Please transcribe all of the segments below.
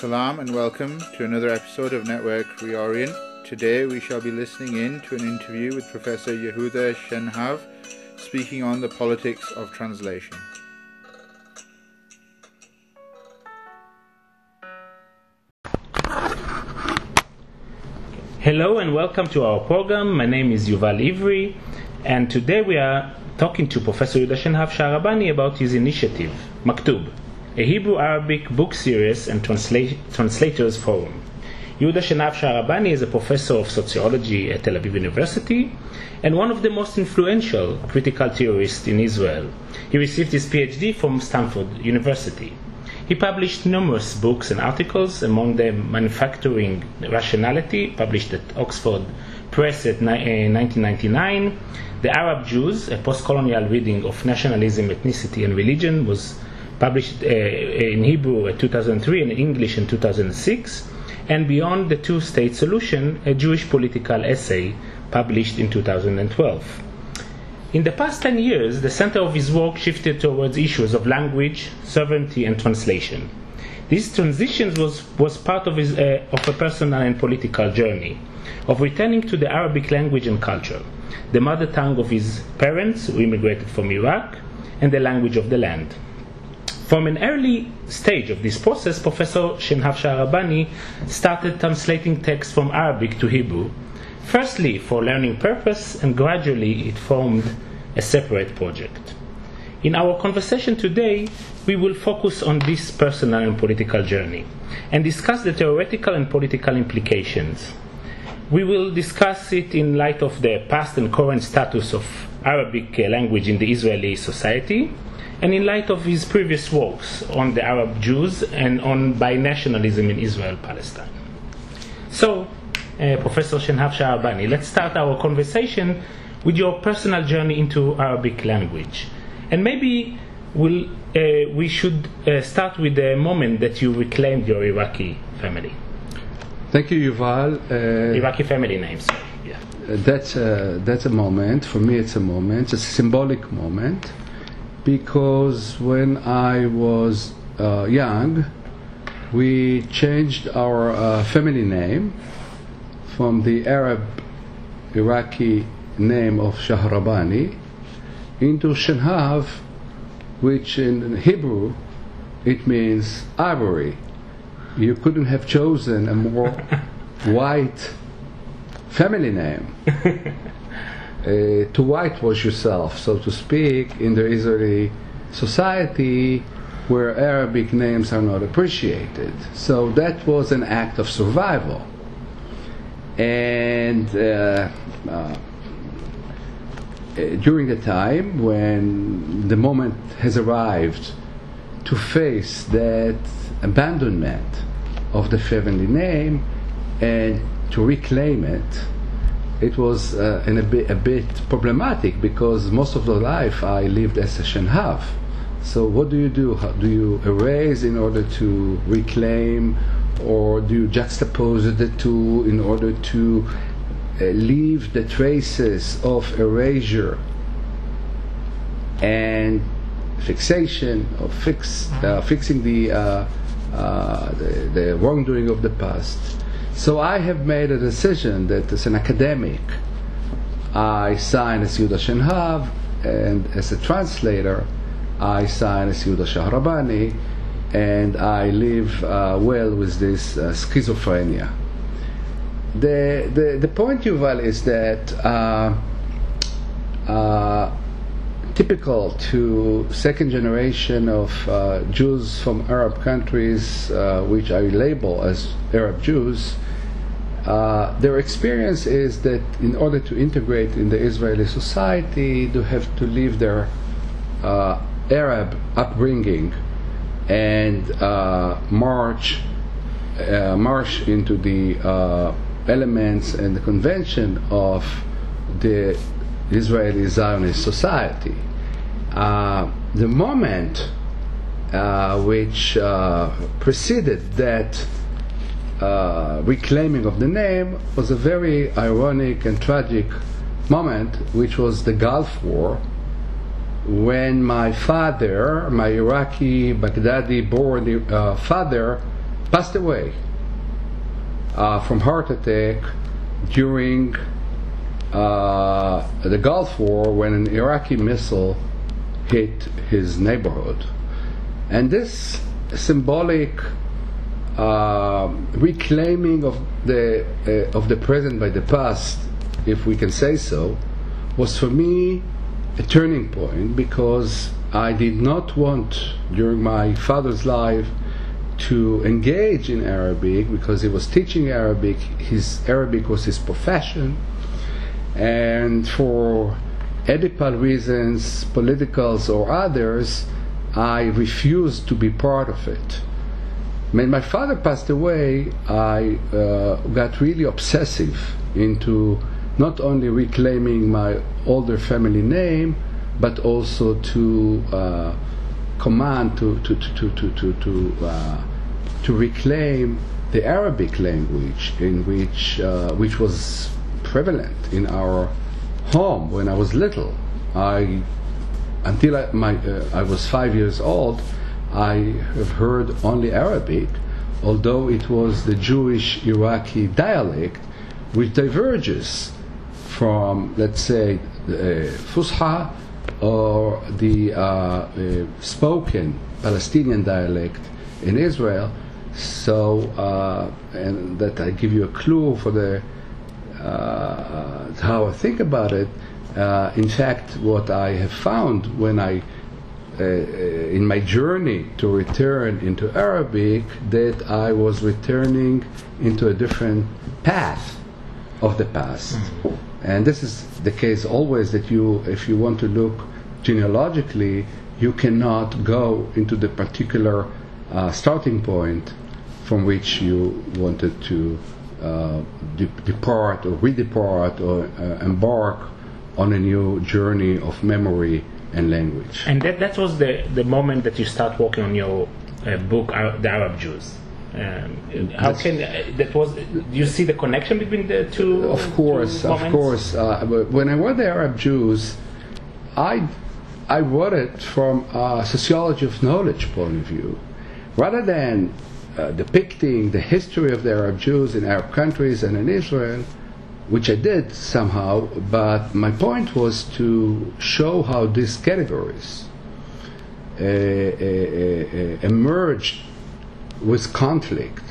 Salam and welcome to another episode of Network Reorient. Today we shall be listening in to an interview with Professor Yehuda Shenhav speaking on the politics of translation. Hello and welcome to our program. My name is Yuval Ivri, and today we are talking to Professor Yehuda Shenhav Sharabani about his initiative, Maktub, a Hebrew Arabic book series and transla- translators forum. Yehuda Shenhav Sharabani is a professor of sociology at Tel Aviv University and one of the most influential critical theorists in Israel. He received his PhD from Stanford University. He published numerous books and articles, among them Manufacturing Rationality, published at Oxford Press at 1999. The Arab Jews, a post-colonial reading of nationalism, ethnicity, and religion, was published uh, in Hebrew in 2003 and in English in 2006. And Beyond the Two-State Solution, a Jewish political essay, published in 2012. In the past 10 years, the center of his work shifted towards issues of language, sovereignty, and translation. These transitions was, was part of, his, uh, of a personal and political journey, of returning to the Arabic language and culture, the mother tongue of his parents who immigrated from Iraq, and the language of the land. From an early stage of this process, Professor Shenhav Sharabani started translating texts from Arabic to Hebrew, firstly for learning purpose, and gradually it formed a separate project. In our conversation today, we will focus on this personal and political journey and discuss the theoretical and political implications. We will discuss it in light of the past and current status of Arabic language in the Israeli society and in light of his previous works on the Arab Jews and on binationalism in Israel Palestine. So, uh, Professor Shenhav Sharabani, let's start our conversation with your personal journey into Arabic language. And maybe we'll, uh, we should uh, start with the moment that you reclaimed your Iraqi family. Thank you, Yuval. Uh, Iraqi family names. Yeah. That's a, that's a moment. For me, it's a moment. It's a symbolic moment because when I was uh, young, we changed our uh, family name from the Arab Iraqi name of Shahrabani into Shenhav, which in Hebrew it means ivory. You couldn't have chosen a more white family name. Uh, to whitewash yourself, so to speak, in the Israeli society where Arabic names are not appreciated. So that was an act of survival. And uh, uh, during the time when the moment has arrived to face that abandonment of the family name and to reclaim it, it was uh, a, bit, a bit problematic because most of the life I lived as a Shenhav. So what do you do? How, do you erase in order to reclaim, or do you juxtapose the two in order to uh, leave the traces of erasure and fixation of fix, uh, fixing the, uh, uh, the the wrongdoing of the past? So I have made a decision that as an academic, I sign as Yehuda Shenhav, and as a translator, I sign as Yehuda Shahrabani, and I live uh, well with this uh, schizophrenia. The, the, the point, Yuval, is that uh, uh typical to second generation of uh, Jews from Arab countries, uh, which I label as Arab Jews, uh, their experience is that in order to integrate in the Israeli society, they have to leave their uh, Arab upbringing and uh, march uh, march into the uh, elements and the convention of the Israeli Zionist society. The moment which preceded that uh, reclaiming of the name was a very ironic and tragic moment, which was the Gulf War, when my father, my Iraqi Baghdadi born uh, father, passed away uh, from heart attack during uh, the Gulf War when an Iraqi missile hit his neighborhood. And this symbolic uh, reclaiming of the uh, of the present by the past, if we can say so, was for me a turning point because I did not want during my father's life to engage in Arabic because he was teaching Arabic. His Arabic was his profession, and for Oedipal reasons, politicals or others, I refused to be part of it. When my father passed away, I uh, got really obsessive into not only reclaiming my older family name, but also to uh, command, to, to, to, to, to, to, uh, to reclaim the Arabic language, in which, uh, which was prevalent in our home when I was little. I, until I, my, uh, I was five years old, I have heard only Arabic, although it was the Jewish Iraqi dialect which diverges from, let's say, the uh, Fusha or the uh, uh, spoken Palestinian dialect in Israel. So, uh, and that I give you a clue for the uh, how I think about it. Uh, in fact, what I have found when I uh, in my journey to return into Arabic that I was returning into a different path of the past. Mm-hmm. And this is the case always that you, if you want to look genealogically, you cannot go into the particular uh, starting point from which you wanted to uh, de- depart or redepart or uh, embark on a new journey of memory and language. And that, that was the, the moment that you start working on your uh, book, The Arab Jews. Um, how That's can uh, that was? Do you see the connection between the two? Of course, two of course. Uh, when I wrote the Arab Jews, I I wrote it from a sociology of knowledge point of view, rather than uh, depicting the history of the Arab Jews in Arab countries and in Israel which I did somehow, but my point was to show how these categories uh, uh, uh, emerged with conflict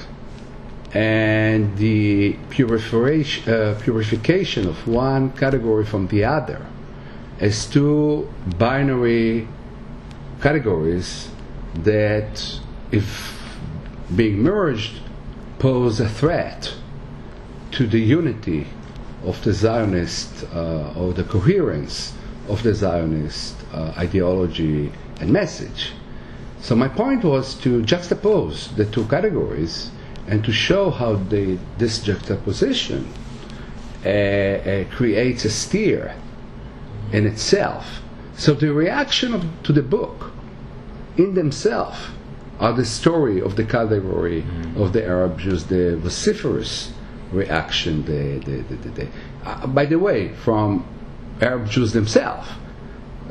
and the purification, uh, purification of one category from the other as two binary categories that, if being merged, pose a threat to the unity of the Zionist uh, or the coherence of the Zionist uh, ideology and message. So my point was to juxtapose the two categories and to show how this juxtaposition uh, uh, creates a steer in itself. So the reaction of, to the book in themselves are the story of the category mm-hmm. of the Arab Jews, the vociferous reaction. The, the, the, the uh, by the way, from Arab Jews themselves.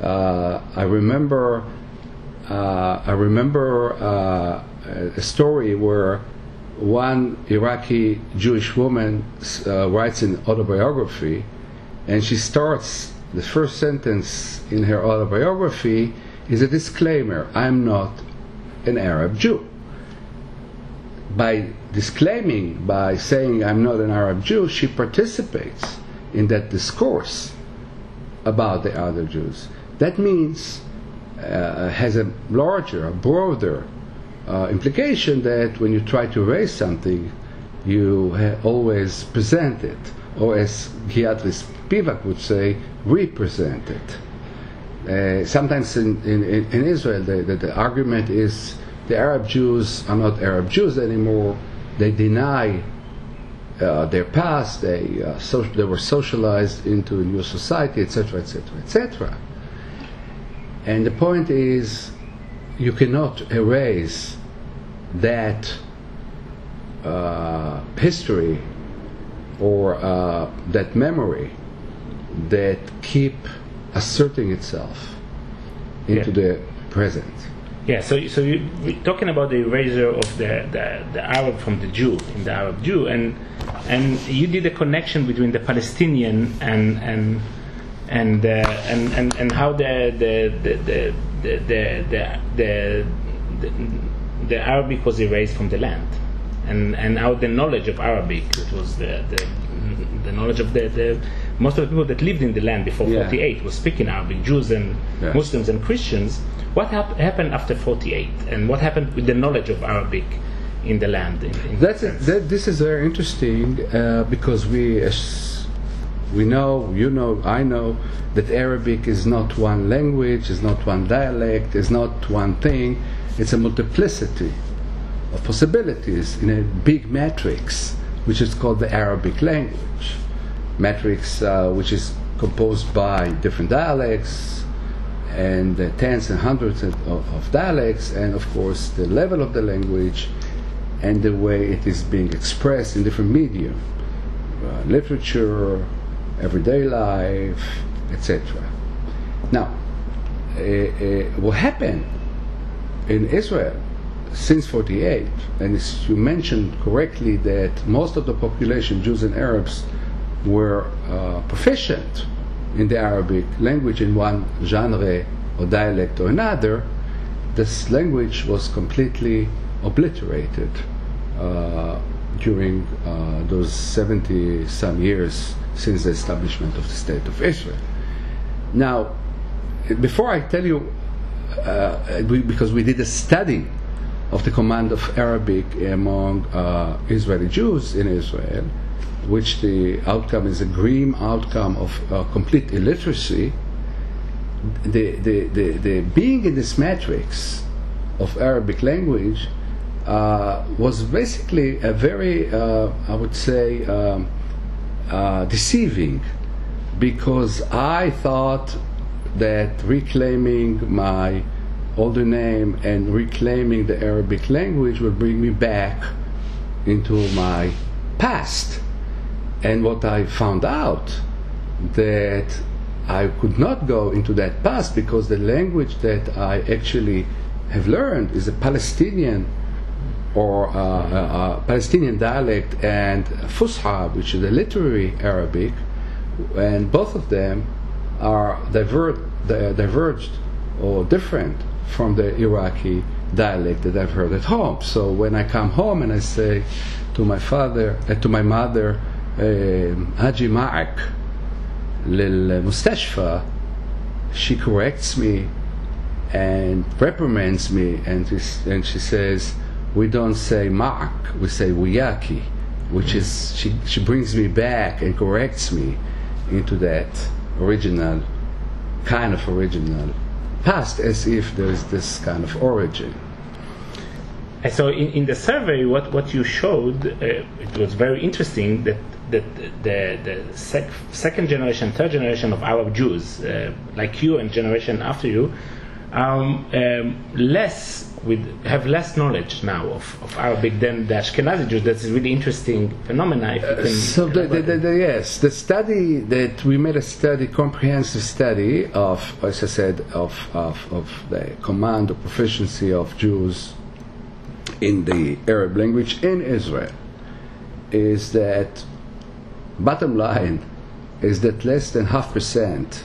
Uh, I remember, uh, I remember uh, a story where one Iraqi Jewish woman uh, writes an autobiography, and she starts the first sentence in her autobiography is a disclaimer: "I'm not an Arab Jew." By disclaiming, by saying, I'm not an Arab Jew, she participates in that discourse about the other Jews. That means, uh, has a larger, a broader uh, implication that when you try to raise something, you ha- always present it, or as Gayatri Spivak would say, represent it. Uh, sometimes in, in, in Israel, the, the, the argument is the Arab Jews are not Arab Jews anymore. They deny uh, their past. They uh, so, they were socialized into a new society, etc., etc., etc. And the point is, you cannot erase that uh, history or uh, that memory that keep asserting itself into yeah. the present. Yeah, so so you, we're talking about the erasure of the, the, the Arab from the Jew in the Arab Jew, and and you did a connection between the Palestinian and and and uh, and, and and how the the the the the the, the, the, the Arabic was erased from the land, and and how the knowledge of Arabic, which was the the, the knowledge of the, the most of the people that lived in the land before Yeah. 48 was speaking Arabic, Jews and Yeah. Muslims and Christians. What hap- happened after 48, and what happened with the knowledge of Arabic in the land? In, in That's that it. That, this is very interesting uh, because we, as we know, you know, I know that Arabic is not one language, is not one dialect, is not one thing. It's a multiplicity of possibilities in a big matrix, which is called the Arabic language. Matrix, uh, which is composed by different dialects and uh, tens and hundreds of, of dialects, and of course the level of the language and the way it is being expressed in different media, uh, literature, everyday life, etc. Now, uh, uh, what happened in Israel since 48, and you mentioned correctly that most of the population, Jews and Arabs, were uh, proficient in the Arabic language in one genre or dialect or another, this language was completely obliterated uh, during uh, those 70 some years since the establishment of the State of Israel. Now, before I tell you, uh, we, because we did a study of the command of Arabic among uh, Israeli Jews in Israel, which the outcome is a grim outcome of uh, complete illiteracy, the, the, the, the being in this matrix of Arabic language uh, was basically a very, uh, I would say, um, uh, deceiving because I thought that reclaiming my older name and reclaiming the Arabic language would bring me back into my past. And what I found out that I could not go into that past because the language that I actually have learned is a Palestinian or uh, uh, uh, Palestinian dialect and Fusha, which is a literary Arabic, and both of them are divert, diverged or different from the Iraqi dialect that I've heard at home. So when I come home and I say to my father, uh, to my mother, هاجي معك للمستشفى, she corrects me and reprimands me, and she, and she says, "We don't say ma'ak, we say wiyaki," which is she she brings me back and corrects me into that original kind of original past, as if there's this kind of origin. And so in, in the survey, what, what you showed, uh, it was very interesting that, that the, the sec- second generation, third generation of Arab Jews, uh, like you and generation after you, um, um, less with have less knowledge now of, of Arabic than the Ashkenazi Jews. That's a really interesting phenomena. If you can So the, the, the, the- yes, the study that we made a study, comprehensive study of, as I said, of, of, of the command or proficiency of Jews in the Arab language in Israel, is that bottom line is that less than half percent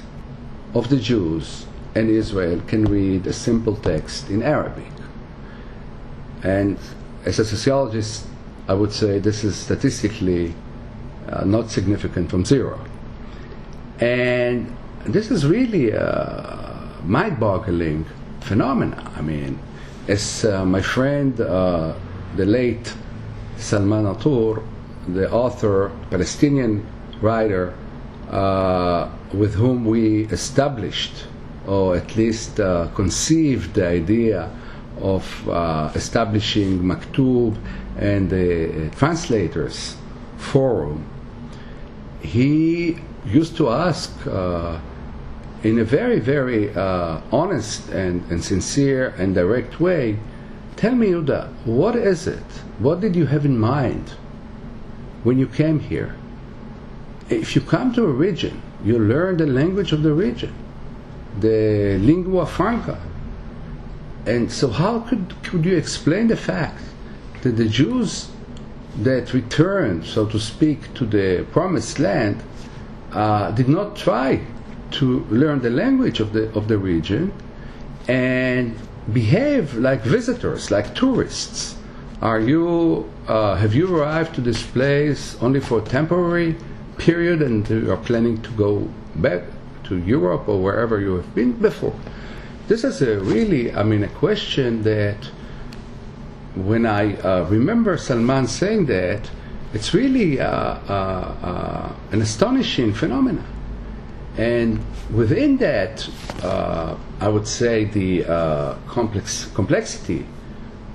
of the Jews in Israel can read a simple text in Arabic. And as a sociologist, I would say this is statistically uh, not significant from zero. And this is really a mind boggling phenomena. I mean, as uh, my friend, uh, the late Salman Natur, the author, Palestinian writer, uh, with whom we established, or at least uh, conceived the idea of uh, establishing Maktub and the Translators Forum, he used to ask uh, in a very, very uh, honest and, and sincere and direct way, tell me, Yuda, what is it? What did you have in mind when you came here? If you come to a region, you learn the language of the region, the lingua franca. and so, how could, could you explain the fact that the Jews that returned, so to speak, to the promised land uh, did not try to learn the language of the, of the region and behave like visitors, like tourists? Are you, uh, have you arrived to this place only for a temporary period and you are planning to go back to Europe or wherever you have been before? This is a really, I mean, a question that when I uh, remember Salman saying that, it's really uh, uh, uh an astonishing phenomenon. And within that, uh, I would say the uh, complex complexity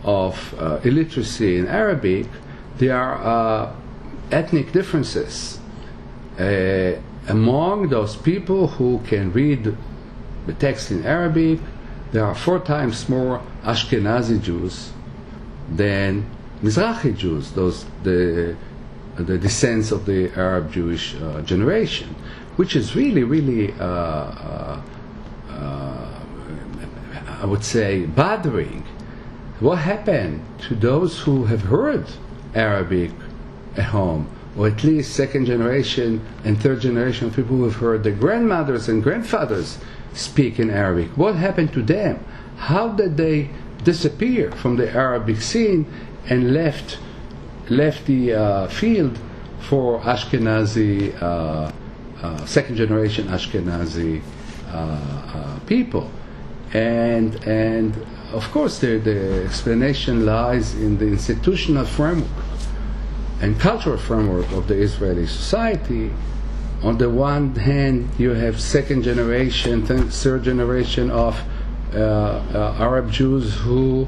of illiteracy in Arabic, there are ethnic differences among those people who can read the text in Arabic, there are four times more Ashkenazi Jews than Mizrahi Jews, those the the descendants of the Arab Jewish uh, generation, which is really, really, uh, uh, uh, I would say, bothering. What happened to those who have heard Arabic at home, or at least second generation and third generation people who have heard their grandmothers and grandfathers speak in Arabic. What happened to them? How did they disappear from the Arabic scene and left left the uh, field for Ashkenazi, uh, uh, second generation Ashkenazi uh, uh, people? And and of course, the, the explanation lies in the institutional framework and cultural framework of the Israeli society. On the one hand, you have second generation, third generation of uh, uh, Arab Jews who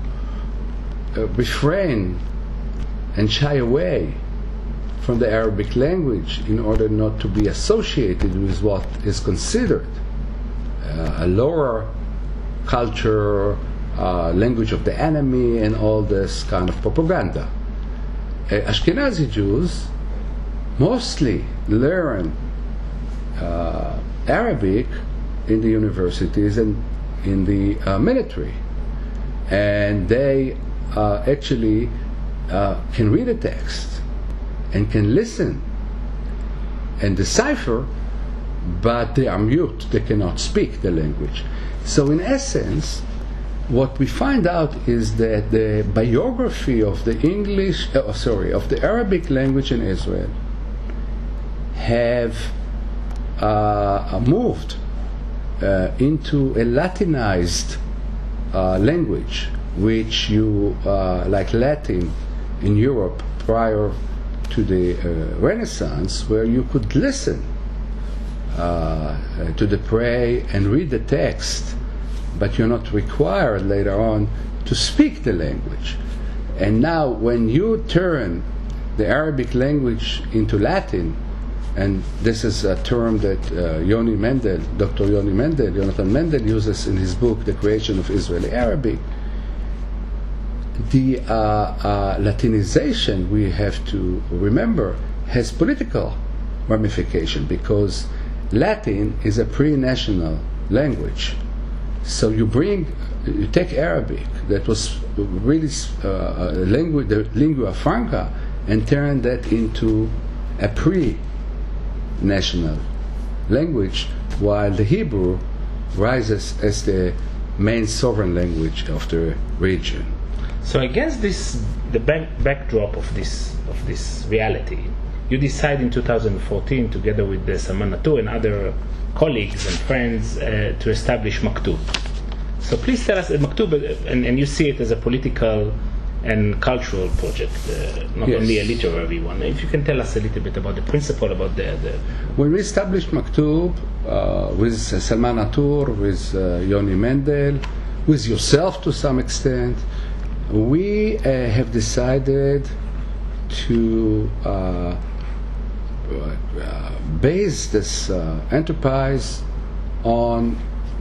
uh, refrain and shy away from the Arabic language in order not to be associated with what is considered uh, a lower culture, uh, language of the enemy, and all this kind of propaganda. Uh, Ashkenazi Jews mostly learn uh, Arabic in the universities and in the uh, military. And they uh, actually uh, can read a text and can listen and decipher, but they are mute, they cannot speak the language. So, in essence, what we find out is that the biography of the English, uh, sorry, of the Arabic language in Israel have uh, moved uh, into a Latinized uh, language, which you like Latin in Europe prior to the Renaissance, where you could listen uh, to the prayer and read the text, but you're not required later on to speak the language. And now, when you turn the Arabic language into Latin, and this is a term that uh, Yoni Mendel, Dr. Yoni Mendel, Jonathan Mendel uses in his book, The Creation of Israeli Arabic. The uh, uh, Latinization, we have to remember, has political ramification because Latin is a pre-national language. So you bring, you take Arabic, that was really uh, language, the lingua franca, and turn that into a pre national language, while the Hebrew rises as the main sovereign language of the region. So against this, the back, backdrop of this of this reality, you decide in 2014, together with the Salman Natur and other colleagues and friends, uh, to establish Maktub. So please tell us, uh, Maktub, uh, and, and you see it as a political and cultural project, uh, not yes. only a literary one. If you can tell us a little bit about the principle, about the. the when we established Maktub uh, with Salman Natur, with uh, Yoni Mendel, with yourself to some extent, we uh, have decided to base this enterprise on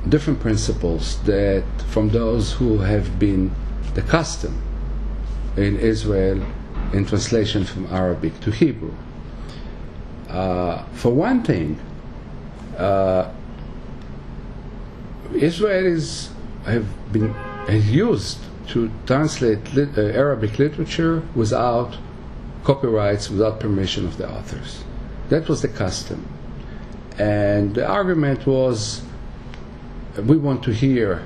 different principles that from those who have been the custom in Israel in translation from Arabic to Hebrew. Uh, for one thing, uh, Israelis have been is used to translate lit- uh, Arabic literature without copyrights, without permission of the authors. That was the custom. And the argument was we want to hear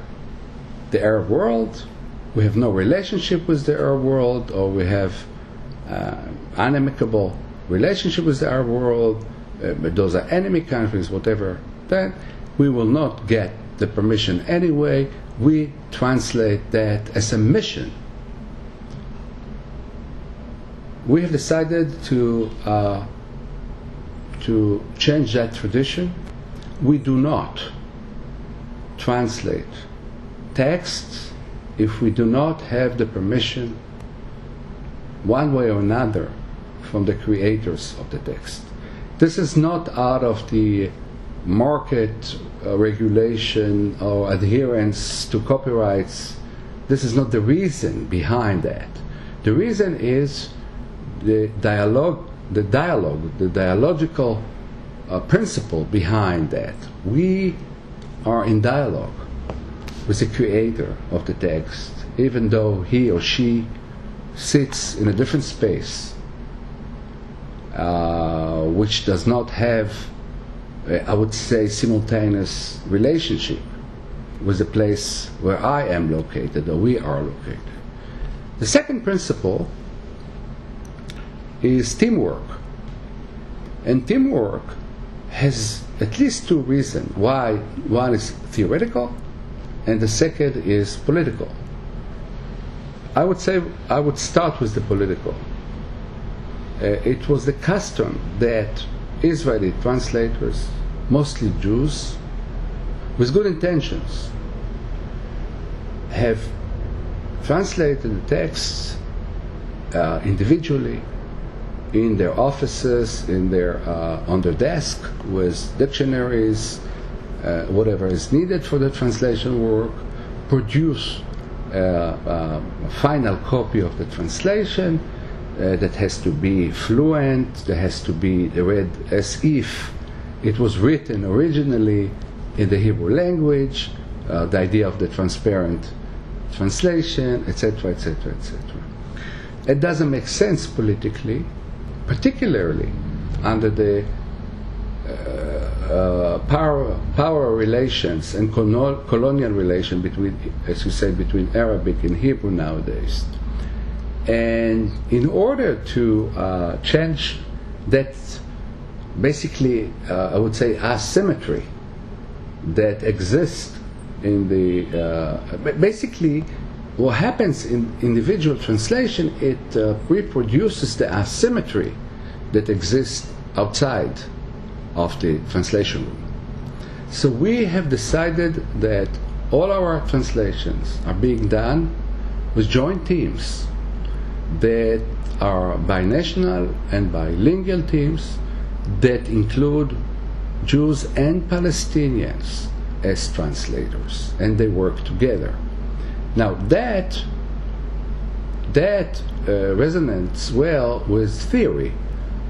the Arab world, we have no relationship with the Arab world, or we have uh, unamicable relationship with the Arab world, uh, those are enemy countries, whatever, then we will not get the permission anyway. We translate that as a mission. We have decided to uh, to change that tradition. We do not translate texts if we do not have the permission, one way or another, from the creators of the text. This is not out of the market uh, regulation or adherence to copyrights. This is not the reason behind that. The reason is the dialogue, the dialogue, the dialogical uh, principle behind that. We are in dialogue with the creator of the text, even though he or she sits in a different space, uh, which does not have, uh, I would say, simultaneous relationship with the place where I am located or we are located. The second principle is teamwork. And teamwork has at least two reasons why one is theoretical and the second is political. I would say I would start with the political. Uh, it was the custom that Israeli translators, mostly Jews, with good intentions, have translated the texts uh, individually in their offices, in their uh, on their desk with dictionaries, uh, whatever is needed for the translation work, produce uh, uh, a final copy of the translation uh, that has to be fluent, that has to be read as if it was written originally in the Hebrew language, uh, the idea of the transparent translation, etc., etc., etc. It doesn't make sense politically, particularly under the uh, power, power relations and colonial relation between, as you say, between Arabic and Hebrew nowadays. And in order to uh, change that, basically, uh, I would say, asymmetry that exists in the, uh, basically, what happens in individual translation, it uh, reproduces the asymmetry that exists outside of the translation room. So we have decided that all our translations are being done with joint teams that are binational and bilingual teams that include Jews and Palestinians as translators, and they work together. Now that that uh, resonates well with theory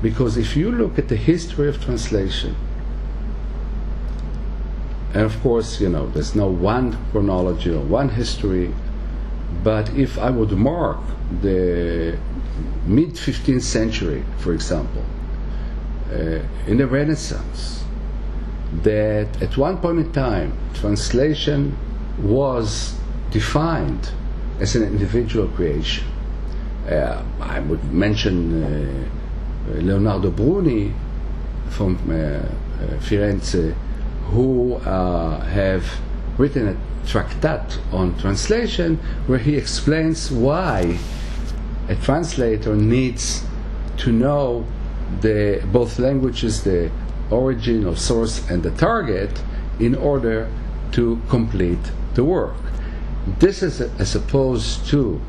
because if you look at the history of translation, and of course, you know, there's no one chronology or one history, but if I would mark the mid 15th century, for example, uh, in the Renaissance, that at one point in time, translation was defined as an individual creation. Uh, I would mention uh, Leonardo Bruni from uh, uh, Firenze, who uh, have written a tractate on translation where he explains why a translator needs to know the both languages, the origin or source and the target, in order to complete the work. This is as opposed to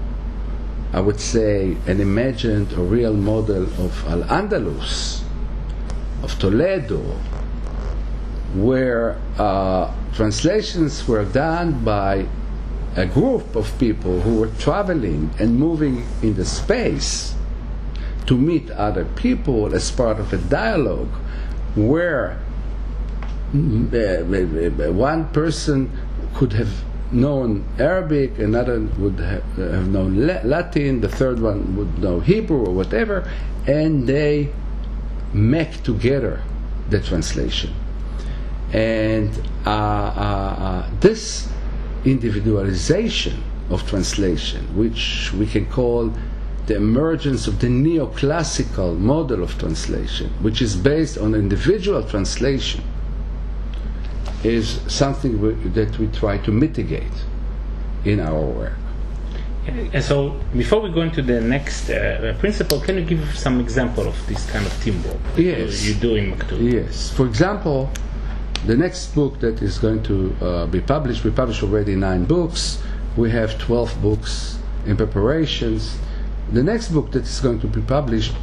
I would say, an imagined or real model of Al Andalus, of Toledo, where uh, translations were done by a group of people who were traveling and moving in the space to meet other people as part of a dialogue where uh, one person could have known Arabic, another would have, have known Latin, the third one would know Hebrew or whatever, and they make together the translation. And uh, uh, uh, this individualization of translation, which we can call the emergence of the neoclassical model of translation, which is based on individual translation, is something that we try to mitigate in our work. And so, before we go into the next uh, principle, can you give some example of this kind of teamwork Yes. you do in Maktub? Yes. For example, the next book that is going to uh, be published, we published already nine books. We have 12 books in preparations. The next book that is going to be published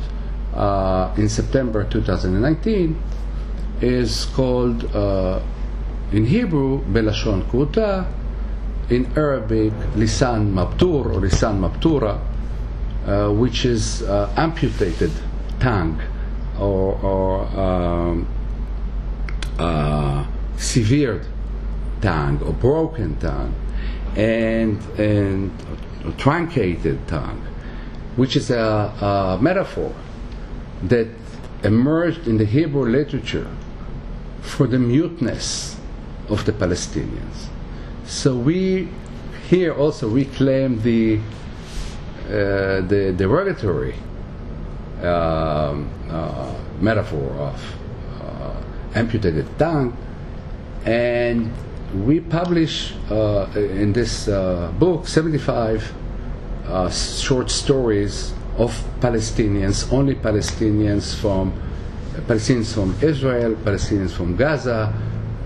uh, in September 2019 is called, uh, in Hebrew, Belashon Kuta, in Arabic, Lisan Mabtur or Lisan Mabtura, uh, which is uh, amputated tongue or, or um, uh, severed tongue or broken tongue and, and truncated tongue, which is a, a metaphor that emerged in the Hebrew literature for the muteness of the Palestinians. So we here also reclaim the uh, the derogatory um, uh, metaphor of uh, amputated tongue, and we publish uh, in this uh, book 75 uh, short stories of Palestinians, only Palestinians from Palestinians from Israel, Palestinians from Gaza,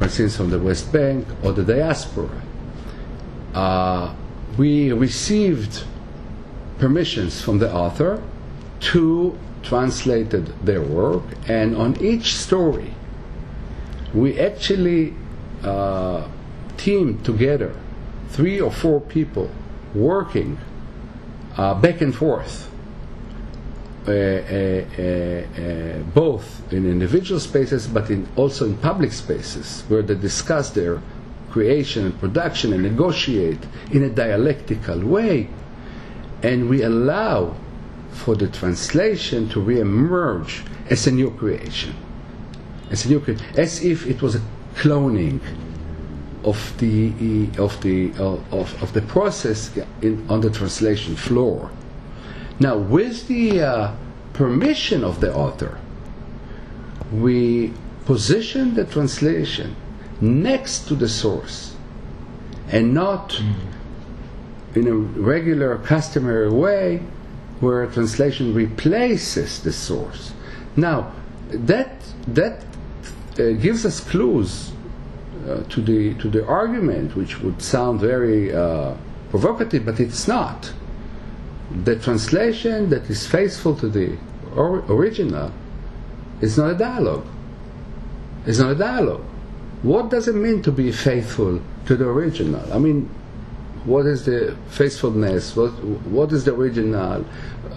Palestinians from the West Bank, or the diaspora. Uh, we received permissions from the author to translate their work, and on each story, we actually uh, teamed together, three or four people working uh, back and forth, Uh, uh, uh, both in individual spaces but in, also in public spaces, where they discuss their creation and production and negotiate in a dialectical way, and we allow for the translation to re-emerge as a new creation, as a new cre- as if it was a cloning of the of the uh, of, of the process in, on the translation floor. Now, with the uh, permission of the author, we position the translation next to the source and not in a regular, customary way where a translation replaces the source. Now, that that uh, gives us clues uh, to the to the argument, which would sound very uh, provocative, but it's not. The translation that is faithful to the or- original is not a dialogue. It's not a dialogue. What does it mean to be faithful to the original? I mean, what is the faithfulness? What what is the original?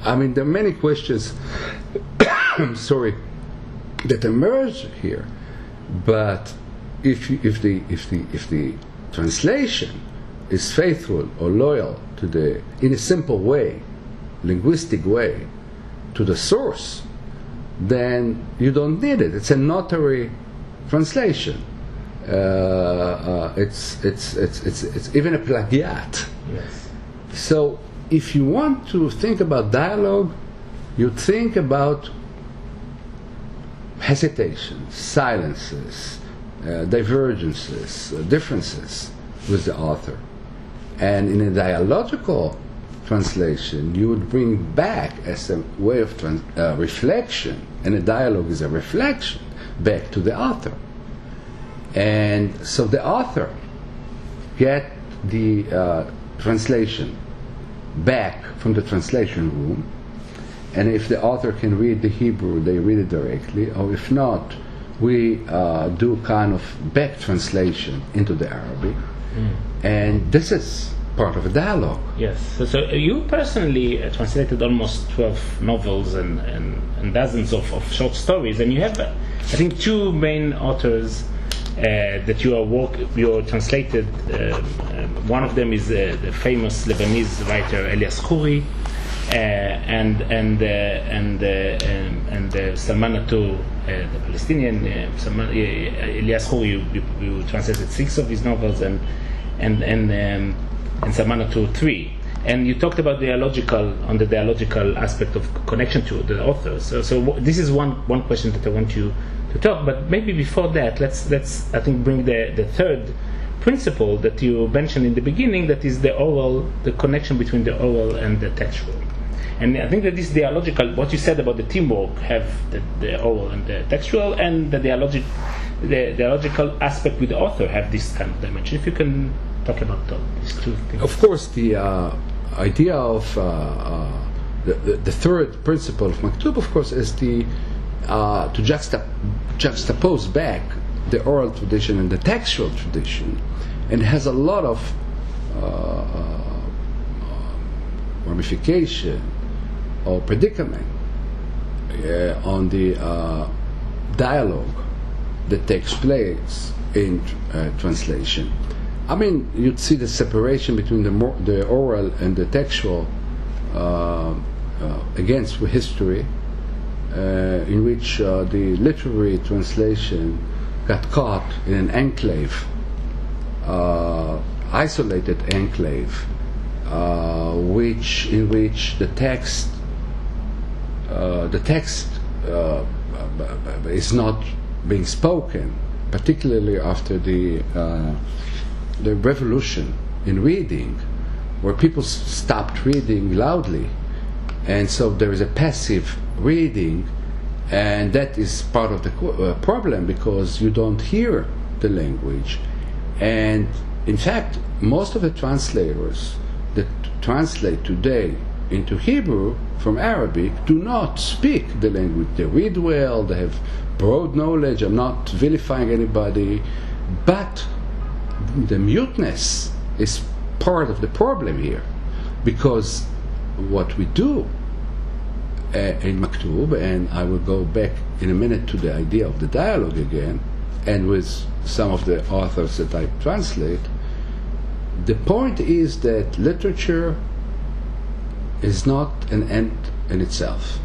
I mean, there are many questions. sorry, that emerge here, but if if the if the if the translation is faithful or loyal to the in a simple way, linguistic way, to the source, then you don't need it. It's a notary translation. Uh, uh, it's, it's, it's, it's, it's even a plagiat. Yes. So if you want to think about dialogue, you think about hesitations, silences, uh, divergences, uh, differences with the author. And in a dialogical translation, you would bring back as a way of trans- uh, reflection, and a dialogue is a reflection back to the author. And so the author get the uh, translation back from the translation room, and if the author can read the Hebrew, they read it directly, or if not, we uh, do kind of back translation into the Arabic, and this is part of a dialogue. Yes. So, so you personally uh, translated almost 12 novels and, and, and dozens of, of short stories, and you have, uh, I think, two main authors uh, that you are work, you are translated. Uh, um, one of them is uh, the famous Lebanese writer Elias Khoury, uh, and and uh, and uh, um, and uh, Salman Natur, the Palestinian uh, Salman, Elias Khoury. You, you, you, translated six of his novels, and and and um, and Salman Natur three and you talked about the dialogical on the dialogical aspect of connection to the authors. So, so this is one one question that I want you to talk. But maybe before that, let's let's I think bring the the third principle that you mentioned in the beginning, that is the oral, the connection between the oral and the textual. And I think that this dialogical, what you said about the teamwork, have the, the oral and the textual, and the dialogic, the dialogical aspect with the author have this kind of dimension. If you can talk about these two things. Of course, the uh, idea of uh, uh, the, the, the, third principle of Maktub, of course, is the uh, to juxtap- juxtapose back the oral tradition and the textual tradition, and has a lot of ramification or predicament on the dialogue that takes place in uh, translation. I mean, you'd see the separation between the, more, the oral and the textual uh, uh, against history, uh, in which uh, the literary translation got caught in an enclave, uh, isolated enclave, uh, which in which the text the text is not being spoken, particularly after the the revolution in reading, where people stopped reading loudly, and so there is a passive reading, and that is part of the uh, problem because you don't hear the language, and in fact, most of the translators that translate today into Hebrew from Arabic do not speak the language. They read well, they have broad knowledge. I'm not vilifying anybody, but the muteness is part of the problem here because what we do uh, in Maktub, and I will go back in a minute to the idea of the dialogue again, and with some of the authors that I translate, the point is that literature is not an end in itself.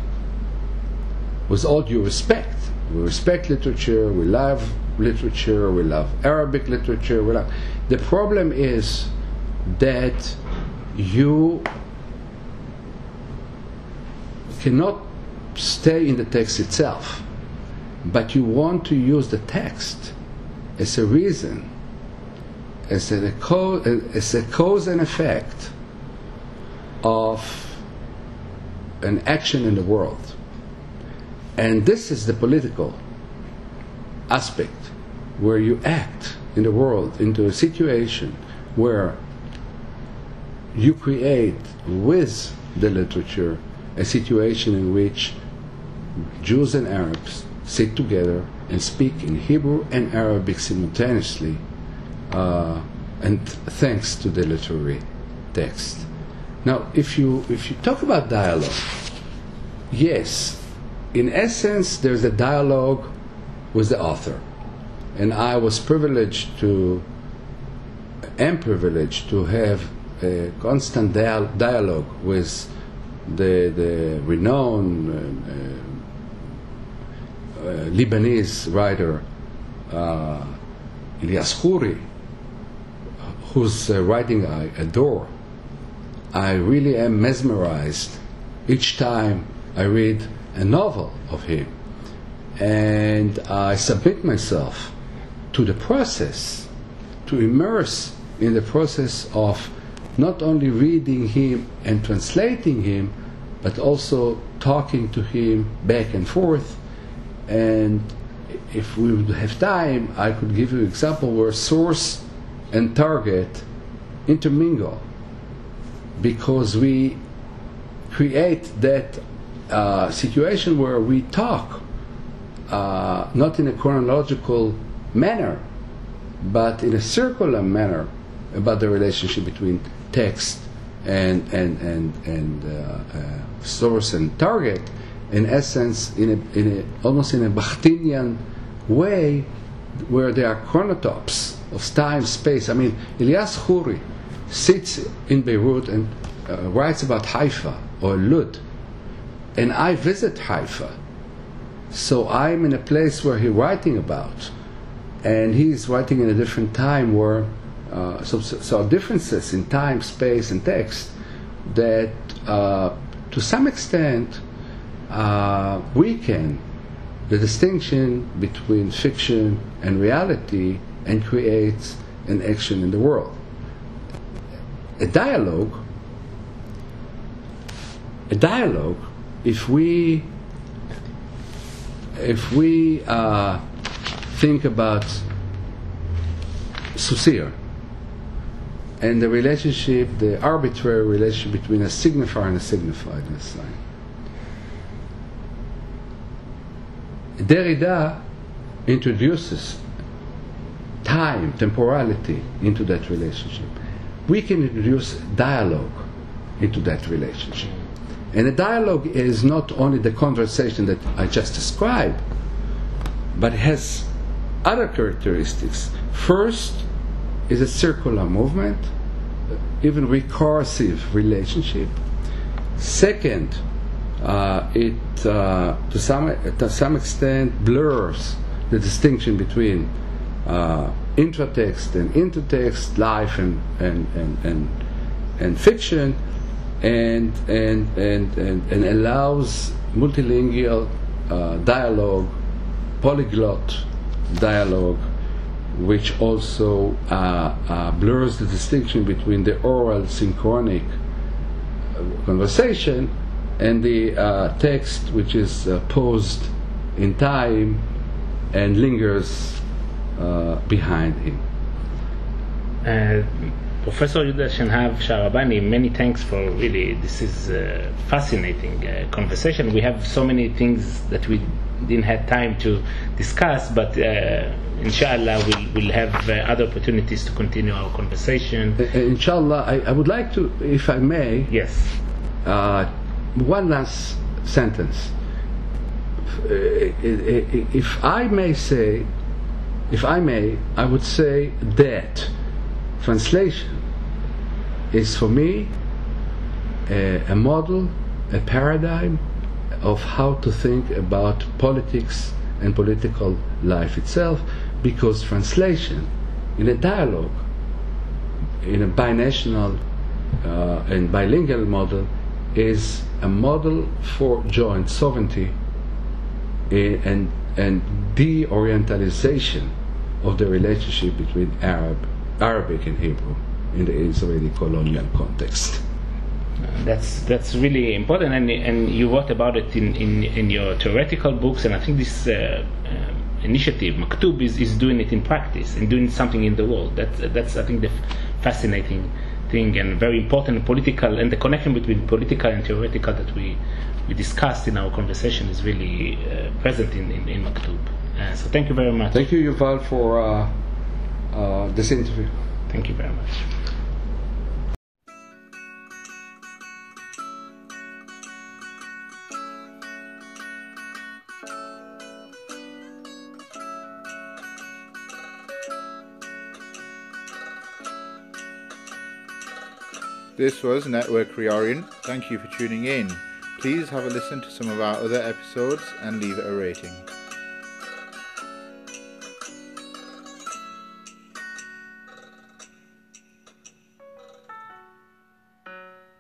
With all due respect, we respect literature, we love literature, we love Arabic literature. We love. The problem is that you cannot stay in the text itself, but you want to use the text as a reason, as a, cause, as a cause and effect of an action in the world. And this is the political aspect where you act in the world into a situation where you create with the literature a situation in which Jews and Arabs sit together and speak in Hebrew and Arabic simultaneously, uh, and thanks to the literary text. Now, if you if you talk about dialogue, yes, in essence, there's a dialogue with the author and I was privileged to, am privileged to have a constant dial- dialogue with the, the renowned uh, uh, Lebanese writer uh, Khoury, whose uh, writing I adore. I really am mesmerized each time I read a novel of him. And I submit myself to the process, to immerse in the process of not only reading him and translating him, but also talking to him back and forth. And if we would have time, I could give you an example where source and target intermingle because we create that uh, situation where we talk uh, not in a chronological manner, but in a circular manner about the relationship between text and and and and uh, uh, source and target. In essence, in a, in a almost in a Bakhtinian way, where there are chronotopes of time, space. I mean, Elias Khoury sits in Beirut and uh, writes about Haifa or Lud, and I visit Haifa. So I'm in a place where he's writing about, and he's writing in a different time where, uh, so, so differences in time, space, and text that uh, to some extent uh, weaken the distinction between fiction and reality and creates an action in the world. A dialogue, a dialogue, if we if we uh, think about Saussure and the relationship, the arbitrary relationship between a signifier and a signified in a sign. Derrida introduces time, temporality into that relationship. We can introduce dialogue into that relationship. And a dialogue is not only the conversation that I just described, but has other characteristics. First is a circular movement, even recursive relationship. Second, uh, it uh, to some to some extent blurs the distinction between uh, intratext and intertext, life and and and and, and fiction, and and and and, and allows multilingual uh, dialogue, polyglot dialogue, which also uh, uh, blurs the distinction between the oral synchronic conversation and the uh, text which is uh, posed in time and lingers uh, behind him. Uh, Professor Yehuda Shenhav Sharabani, many thanks for really this is fascinating uh, conversation. We have so many things that we didn't have time to discuss, but uh, inshallah we'll, we'll have uh, other opportunities to continue our conversation. Uh, uh, inshallah, I, I, would like to, if I may, yes one last sentence. If I may say, if I may, I would say that translation is for me a, a model, a paradigm of how to think about politics and political life itself, because translation in a dialogue, in a binational uh, and bilingual model, is a model for joint sovereignty and, and de-orientalization of the relationship between Arab, Arabic and Hebrew in the Israeli colonial context. That's that's really important, and and you wrote about it in, in, in your theoretical books, and I think this uh, uh, initiative, Maktub, is, is doing it in practice and doing something in the world. That's that's I think the fascinating thing and very important political and the connection between political and theoretical that we we discussed in our conversation is really uh, present in, in, in Maktub. Uh, so thank you very much. Thank you, Yuval, for uh, uh this interview. Thank you very much. This was Network Reorient. Thank you for tuning in. Please have a listen to some of our other episodes and leave a rating.